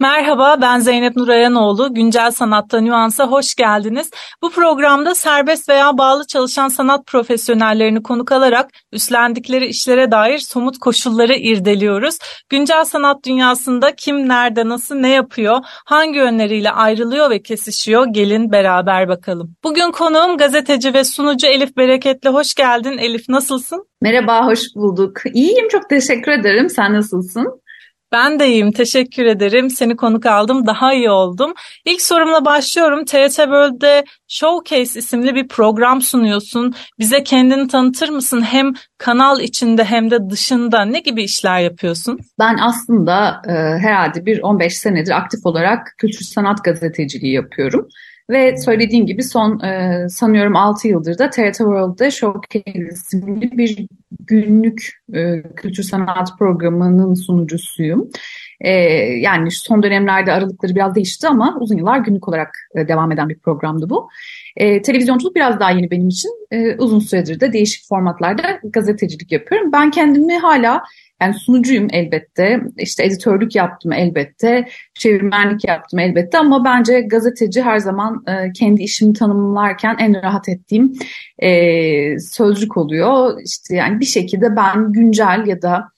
Merhaba ben Zeynep Nurayanoğlu. Güncel Sanatta Nüans'a hoş geldiniz. Bu programda serbest veya bağlı çalışan sanat profesyonellerini konuk alarak üstlendikleri işlere dair somut koşulları irdeliyoruz. Güncel sanat dünyasında kim nerede nasıl ne yapıyor, hangi yönleriyle ayrılıyor ve kesişiyor gelin beraber bakalım. Bugün konuğum gazeteci ve sunucu Elif Bereketli. Hoş geldin Elif nasılsın? Merhaba, hoş bulduk. İyiyim, çok teşekkür ederim. Sen nasılsın? Ben de iyiyim. Teşekkür ederim. Seni konuk aldım. Daha iyi oldum. İlk sorumla başlıyorum. TRT World'de Showcase isimli bir program sunuyorsun. Bize kendini tanıtır mısın? Hem kanal içinde hem de dışında ne gibi işler yapıyorsun? Ben aslında e, herhalde bir 15 senedir aktif olarak kültür sanat gazeteciliği yapıyorum. Ve söylediğim gibi son e, sanıyorum 6 yıldır da TRT World'da Showcase isimli bir günlük e, kültür sanat programının sunucusuyum. E, yani son dönemlerde aralıkları biraz değişti ama uzun yıllar günlük olarak e, devam eden bir programdı bu. E, televizyonculuk biraz daha yeni benim için. E, uzun süredir de değişik formatlarda gazetecilik yapıyorum. Ben kendimi hala yani sunucuyum elbette, işte editörlük yaptım elbette, çevirmenlik yaptım elbette ama bence gazeteci her zaman e, kendi işimi tanımlarken en rahat ettiğim e, sözcük oluyor. İşte yani bir şekilde ben güncel ya da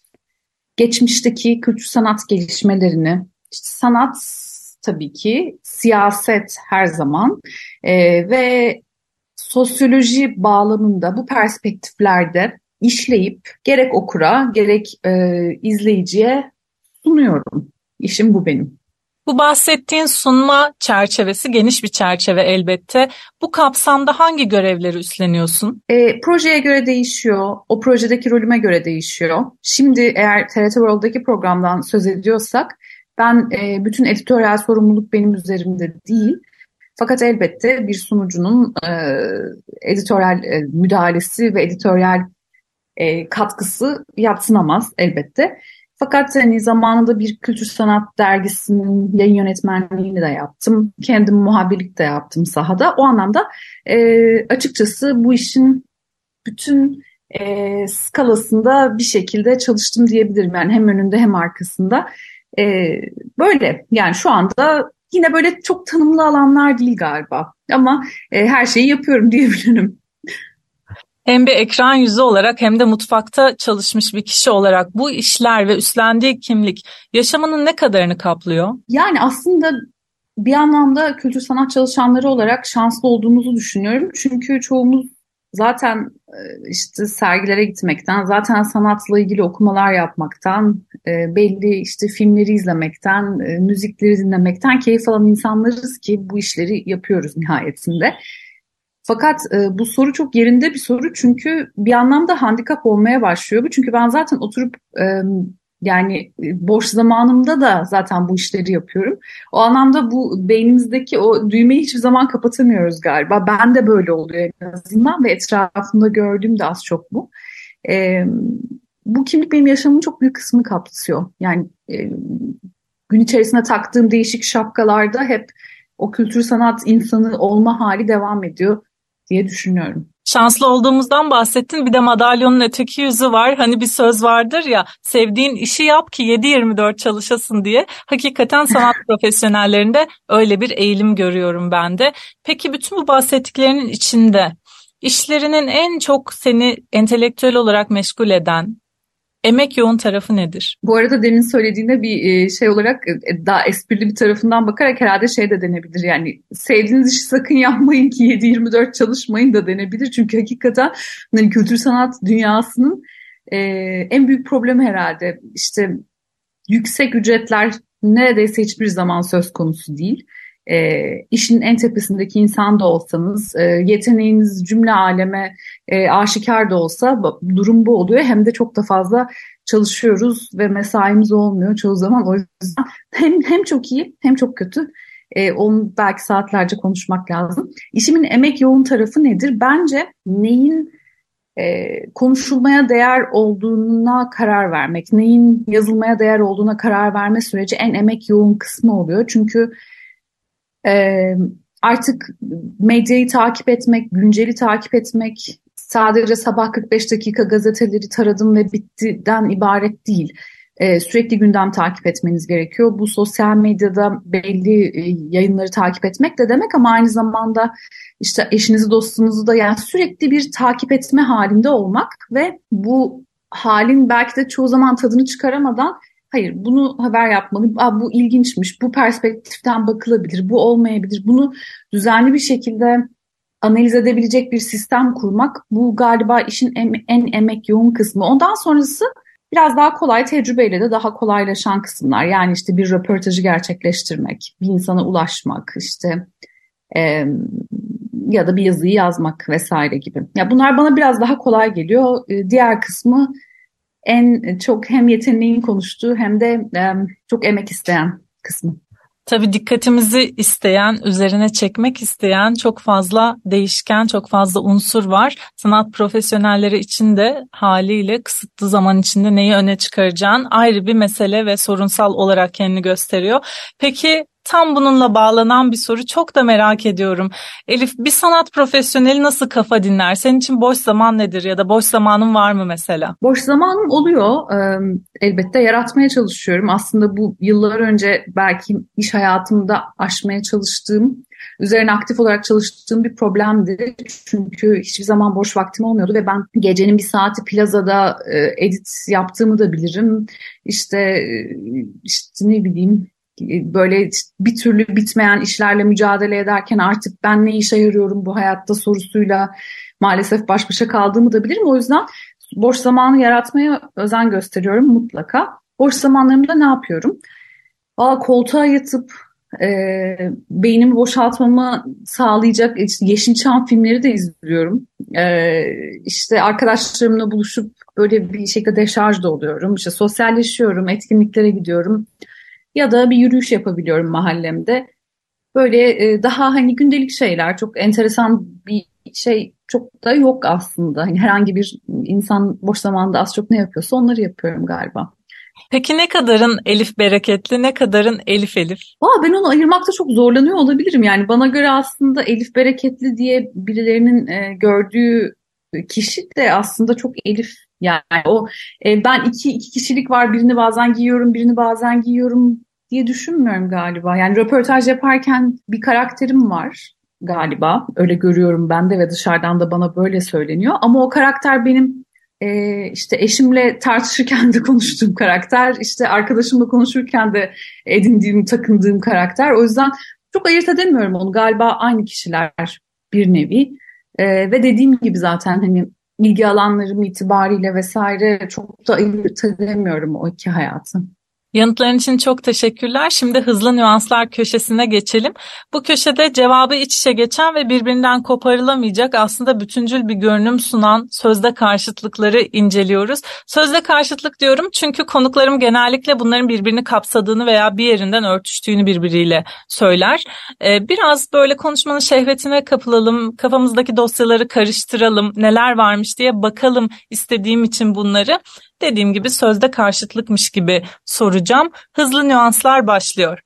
geçmişteki kültür sanat gelişmelerini, işte sanat tabii ki, siyaset her zaman e, ve sosyoloji bağlamında bu perspektiflerde işleyip gerek okura gerek e, izleyiciye sunuyorum. İşim bu benim. Bu bahsettiğin sunma çerçevesi geniş bir çerçeve elbette. Bu kapsamda hangi görevleri üstleniyorsun? E, projeye göre değişiyor. O projedeki rolüme göre değişiyor. Şimdi eğer TRT World'daki programdan söz ediyorsak ben e, bütün editoryal sorumluluk benim üzerimde değil. Fakat elbette bir sunucunun e, editoryal e, müdahalesi ve editoryal e, katkısı yatsınamaz elbette. Fakat hani zamanında bir kültür sanat dergisinin yayın yönetmenliğini de yaptım. Kendim muhabirlik de yaptım sahada. O anlamda e, açıkçası bu işin bütün e, skalasında bir şekilde çalıştım diyebilirim. Yani hem önünde hem arkasında. E, böyle yani şu anda yine böyle çok tanımlı alanlar değil galiba. Ama e, her şeyi yapıyorum diyebilirim hem bir ekran yüzü olarak hem de mutfakta çalışmış bir kişi olarak bu işler ve üstlendiği kimlik yaşamının ne kadarını kaplıyor? Yani aslında bir anlamda kültür sanat çalışanları olarak şanslı olduğumuzu düşünüyorum. Çünkü çoğumuz zaten e, işte sergilere gitmekten, zaten sanatla ilgili okumalar yapmaktan, e, belli işte filmleri izlemekten, e, müzikleri dinlemekten keyif alan insanlarız ki bu işleri yapıyoruz nihayetinde. Fakat e, bu soru çok yerinde bir soru çünkü bir anlamda handikap olmaya başlıyor bu. Çünkü ben zaten oturup e, yani e, boş zamanımda da zaten bu işleri yapıyorum. O anlamda bu beynimizdeki o düğmeyi hiçbir zaman kapatamıyoruz galiba. Ben de böyle oluyor en azından ve etrafımda gördüğüm de az çok bu. E, bu kimlik benim yaşamımın çok büyük kısmını kapsıyor. Yani e, gün içerisinde taktığım değişik şapkalarda hep o kültür sanat insanı olma hali devam ediyor diye düşünüyorum. Şanslı olduğumuzdan bahsettin. Bir de madalyonun öteki yüzü var. Hani bir söz vardır ya sevdiğin işi yap ki 7-24 çalışasın diye. Hakikaten sanat profesyonellerinde öyle bir eğilim görüyorum ben de. Peki bütün bu bahsettiklerinin içinde işlerinin en çok seni entelektüel olarak meşgul eden, Emek yoğun tarafı nedir? Bu arada demin söylediğinde bir e, şey olarak e, daha esprili bir tarafından bakarak herhalde şey de denebilir. Yani sevdiğiniz işi sakın yapmayın ki 7-24 çalışmayın da denebilir. Çünkü hakikaten hani kültür sanat dünyasının e, en büyük problemi herhalde. İşte yüksek ücretler neredeyse hiçbir zaman söz konusu değil e, işin en tepesindeki insan da olsanız, e, yeteneğiniz cümle aleme e, aşikar da olsa durum bu oluyor. Hem de çok da fazla çalışıyoruz ve mesaimiz olmuyor çoğu zaman. O yüzden hem, hem çok iyi hem çok kötü. E, onu belki saatlerce konuşmak lazım. İşimin emek yoğun tarafı nedir? Bence neyin e, konuşulmaya değer olduğuna karar vermek, neyin yazılmaya değer olduğuna karar verme süreci en emek yoğun kısmı oluyor. Çünkü e, artık medyayı takip etmek, günceli takip etmek sadece sabah 45 dakika gazeteleri taradım ve bittiden ibaret değil. Ee, sürekli gündem takip etmeniz gerekiyor. Bu sosyal medyada belli e, yayınları takip etmek de demek ama aynı zamanda işte eşinizi dostunuzu da yani sürekli bir takip etme halinde olmak ve bu halin belki de çoğu zaman tadını çıkaramadan hayır bunu haber yapmalı, Aa, bu ilginçmiş, bu perspektiften bakılabilir, bu olmayabilir. Bunu düzenli bir şekilde analiz edebilecek bir sistem kurmak bu galiba işin en, en emek yoğun kısmı. Ondan sonrası biraz daha kolay tecrübeyle de daha kolaylaşan kısımlar. Yani işte bir röportajı gerçekleştirmek, bir insana ulaşmak, işte e, ya da bir yazıyı yazmak vesaire gibi. Ya bunlar bana biraz daha kolay geliyor. E, diğer kısmı en çok hem yeteneğin konuştuğu hem de çok emek isteyen kısmı. Tabii dikkatimizi isteyen, üzerine çekmek isteyen çok fazla değişken, çok fazla unsur var. Sanat profesyonelleri için de haliyle kısıtlı zaman içinde neyi öne çıkaracağın ayrı bir mesele ve sorunsal olarak kendini gösteriyor. Peki tam bununla bağlanan bir soru çok da merak ediyorum. Elif bir sanat profesyoneli nasıl kafa dinler? Senin için boş zaman nedir ya da boş zamanın var mı mesela? Boş zamanım oluyor. elbette yaratmaya çalışıyorum. Aslında bu yıllar önce belki iş hayatımda aşmaya çalıştığım, üzerine aktif olarak çalıştığım bir problemdi. Çünkü hiçbir zaman boş vaktim olmuyordu ve ben gecenin bir saati plazada edit yaptığımı da bilirim. İşte, işte ne bileyim böyle bir türlü bitmeyen işlerle mücadele ederken artık ben ne işe yarıyorum bu hayatta sorusuyla maalesef baş başa kaldığımı da bilirim. O yüzden boş zamanı yaratmaya özen gösteriyorum mutlaka. Boş zamanlarımda ne yapıyorum? Valla koltuğa yatıp e, beynimi boşaltmamı sağlayacak Yeşilçam filmleri de izliyorum. E, işte arkadaşlarımla buluşup böyle bir şekilde deşarj da oluyorum. İşte sosyalleşiyorum, etkinliklere gidiyorum ya da bir yürüyüş yapabiliyorum mahallemde. Böyle e, daha hani gündelik şeyler çok enteresan bir şey çok da yok aslında. Hani herhangi bir insan boş zamanda az çok ne yapıyorsa onları yapıyorum galiba. Peki ne kadarın Elif bereketli, ne kadarın Elif Elif? Aa, ben onu ayırmakta çok zorlanıyor olabilirim. Yani bana göre aslında Elif bereketli diye birilerinin e, gördüğü kişi de aslında çok Elif yani o e, ben iki, iki kişilik var birini bazen giyiyorum birini bazen giyiyorum diye düşünmüyorum galiba. Yani röportaj yaparken bir karakterim var galiba. Öyle görüyorum ben de ve dışarıdan da bana böyle söyleniyor. Ama o karakter benim e, işte eşimle tartışırken de konuştuğum karakter, işte arkadaşımla konuşurken de edindiğim, takındığım karakter. O yüzden çok ayırt edemiyorum onu. Galiba aynı kişiler bir nevi. E, ve dediğim gibi zaten hani ilgi alanlarım itibariyle vesaire çok da ayırt edemiyorum o iki hayatı. Yanıtların için çok teşekkürler. Şimdi hızlı nüanslar köşesine geçelim. Bu köşede cevabı iç içe geçen ve birbirinden koparılamayacak aslında bütüncül bir görünüm sunan sözde karşıtlıkları inceliyoruz. Sözde karşıtlık diyorum çünkü konuklarım genellikle bunların birbirini kapsadığını veya bir yerinden örtüştüğünü birbiriyle söyler. Ee, biraz böyle konuşmanın şehvetine kapılalım, kafamızdaki dosyaları karıştıralım, neler varmış diye bakalım istediğim için bunları. Dediğim gibi sözde karşıtlıkmış gibi soracağım. Hızlı nüanslar başlıyor.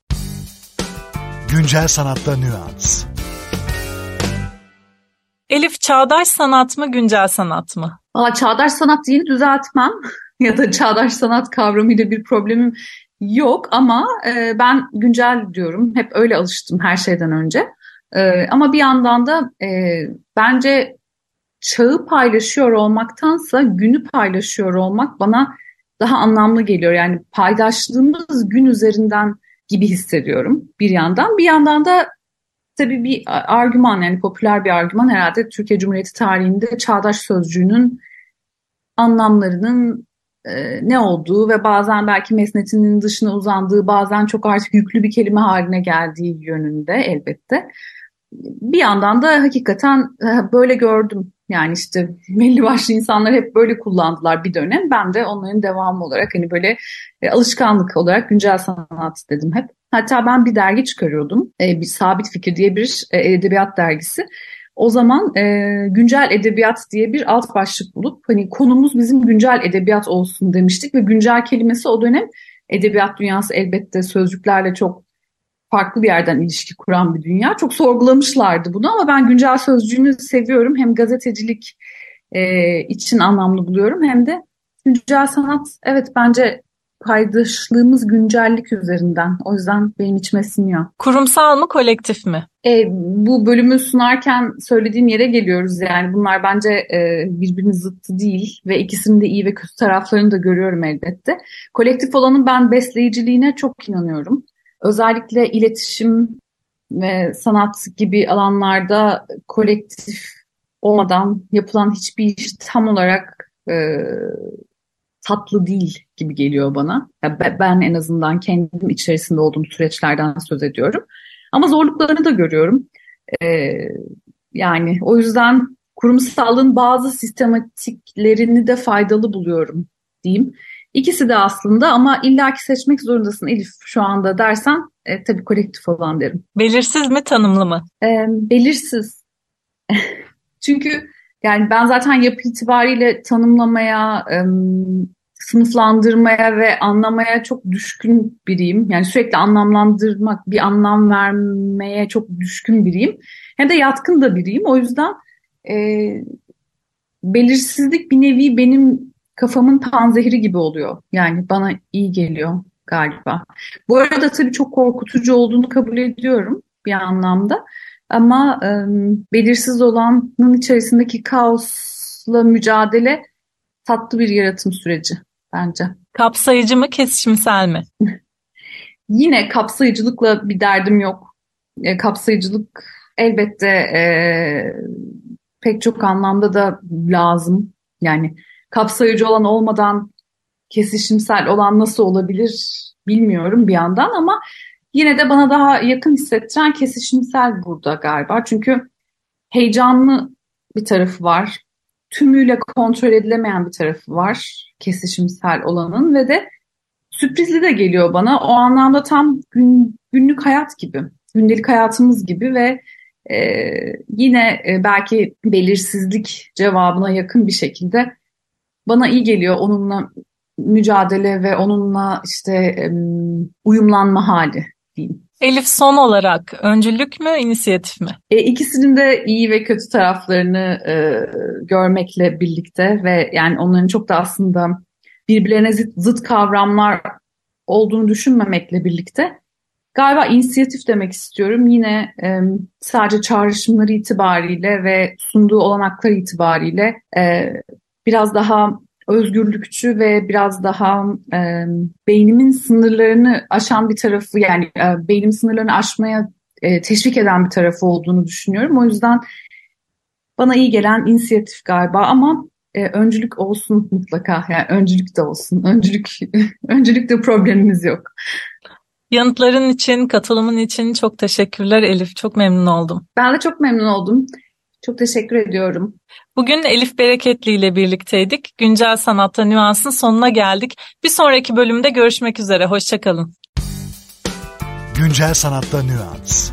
Güncel sanatta nüans. Elif çağdaş sanat mı güncel sanat mı? Aa, çağdaş sanat değil düzeltmem ya da çağdaş sanat kavramıyla bir problemim yok ama e, ben güncel diyorum. Hep öyle alıştım her şeyden önce. E, ama bir yandan da e, bence çağı paylaşıyor olmaktansa günü paylaşıyor olmak bana daha anlamlı geliyor. Yani paydaşlığımız gün üzerinden gibi hissediyorum bir yandan. Bir yandan da tabii bir argüman yani popüler bir argüman herhalde Türkiye Cumhuriyeti tarihinde çağdaş sözcüğünün anlamlarının e, ne olduğu ve bazen belki mesnetinin dışına uzandığı bazen çok artık yüklü bir kelime haline geldiği yönünde elbette. Bir yandan da hakikaten e, böyle gördüm yani işte belli başlı insanlar hep böyle kullandılar bir dönem. Ben de onların devamı olarak hani böyle e, alışkanlık olarak güncel sanat dedim hep. Hatta ben bir dergi çıkarıyordum. E, bir Sabit Fikir diye bir e, edebiyat dergisi. o zaman e, güncel edebiyat diye bir alt başlık bulup hani konumuz bizim güncel edebiyat olsun demiştik ve güncel kelimesi o dönem edebiyat dünyası elbette sözcüklerle çok farklı bir yerden ilişki kuran bir dünya. Çok sorgulamışlardı bunu ama ben güncel sözcüğünü seviyorum. Hem gazetecilik e, için anlamlı buluyorum hem de güncel sanat evet bence paydaşlığımız güncellik üzerinden. O yüzden benim içime siniyor. Kurumsal mı kolektif mi? E, bu bölümü sunarken söylediğim yere geliyoruz yani. Bunlar bence e, birbirinin zıttı değil ve ikisinin de iyi ve kötü taraflarını da görüyorum elbette. Kolektif olanın ben besleyiciliğine çok inanıyorum. Özellikle iletişim ve sanat gibi alanlarda kolektif olmadan yapılan hiçbir iş tam olarak e, tatlı değil gibi geliyor bana. Ben en azından kendim içerisinde olduğum süreçlerden söz ediyorum. Ama zorluklarını da görüyorum. Ee, yani o yüzden kurumsalın bazı sistematiklerini de faydalı buluyorum diyeyim. İkisi de aslında ama illaki seçmek zorundasın Elif şu anda dersen e, tabii kolektif olan derim. Belirsiz mi tanımlı mı? E, belirsiz. Çünkü yani ben zaten yapı itibariyle tanımlamaya, e, sınıflandırmaya ve anlamaya çok düşkün biriyim. Yani sürekli anlamlandırmak, bir anlam vermeye çok düşkün biriyim. Hem de yatkın da biriyim. O yüzden e, belirsizlik bir nevi benim kafamın panzehiri gibi oluyor. Yani bana iyi geliyor galiba. Bu arada tabii çok korkutucu olduğunu kabul ediyorum bir anlamda. Ama e, belirsiz olanın içerisindeki kaosla mücadele tatlı bir yaratım süreci bence. Kapsayıcı mı, kesişimsel mi? Yine kapsayıcılıkla bir derdim yok. E, kapsayıcılık elbette e, pek çok anlamda da lazım. Yani kapsayıcı olan olmadan kesişimsel olan nasıl olabilir bilmiyorum bir yandan ama yine de bana daha yakın hissettiren kesişimsel burada galiba. Çünkü heyecanlı bir tarafı var. Tümüyle kontrol edilemeyen bir tarafı var kesişimsel olanın ve de sürprizli de geliyor bana. O anlamda tam gün, günlük hayat gibi, gündelik hayatımız gibi ve e, yine e, belki belirsizlik cevabına yakın bir şekilde bana iyi geliyor onunla mücadele ve onunla işte uyumlanma hali diyeyim. Elif son olarak öncülük mü, inisiyatif mi? E, ikisinin de iyi ve kötü taraflarını e, görmekle birlikte ve yani onların çok da aslında birbirlerine zıt, zıt kavramlar olduğunu düşünmemekle birlikte galiba inisiyatif demek istiyorum. Yine e, sadece çağrışımları itibariyle ve sunduğu olanaklar itibariyle e, biraz daha özgürlükçü ve biraz daha e, beynimin sınırlarını aşan bir tarafı yani e, beynim sınırlarını aşmaya e, teşvik eden bir tarafı olduğunu düşünüyorum. O yüzden bana iyi gelen inisiyatif galiba ama e, öncülük olsun mutlaka. Yani öncülük de olsun. Öncülük öncülük de problemimiz yok. Yanıtların için, katılımın için çok teşekkürler Elif. Çok memnun oldum. Ben de çok memnun oldum. Çok teşekkür ediyorum. Bugün Elif Bereketli ile birlikteydik. Güncel Sanatta Nüans'ın sonuna geldik. Bir sonraki bölümde görüşmek üzere. Hoşçakalın. Güncel Sanatta Nüans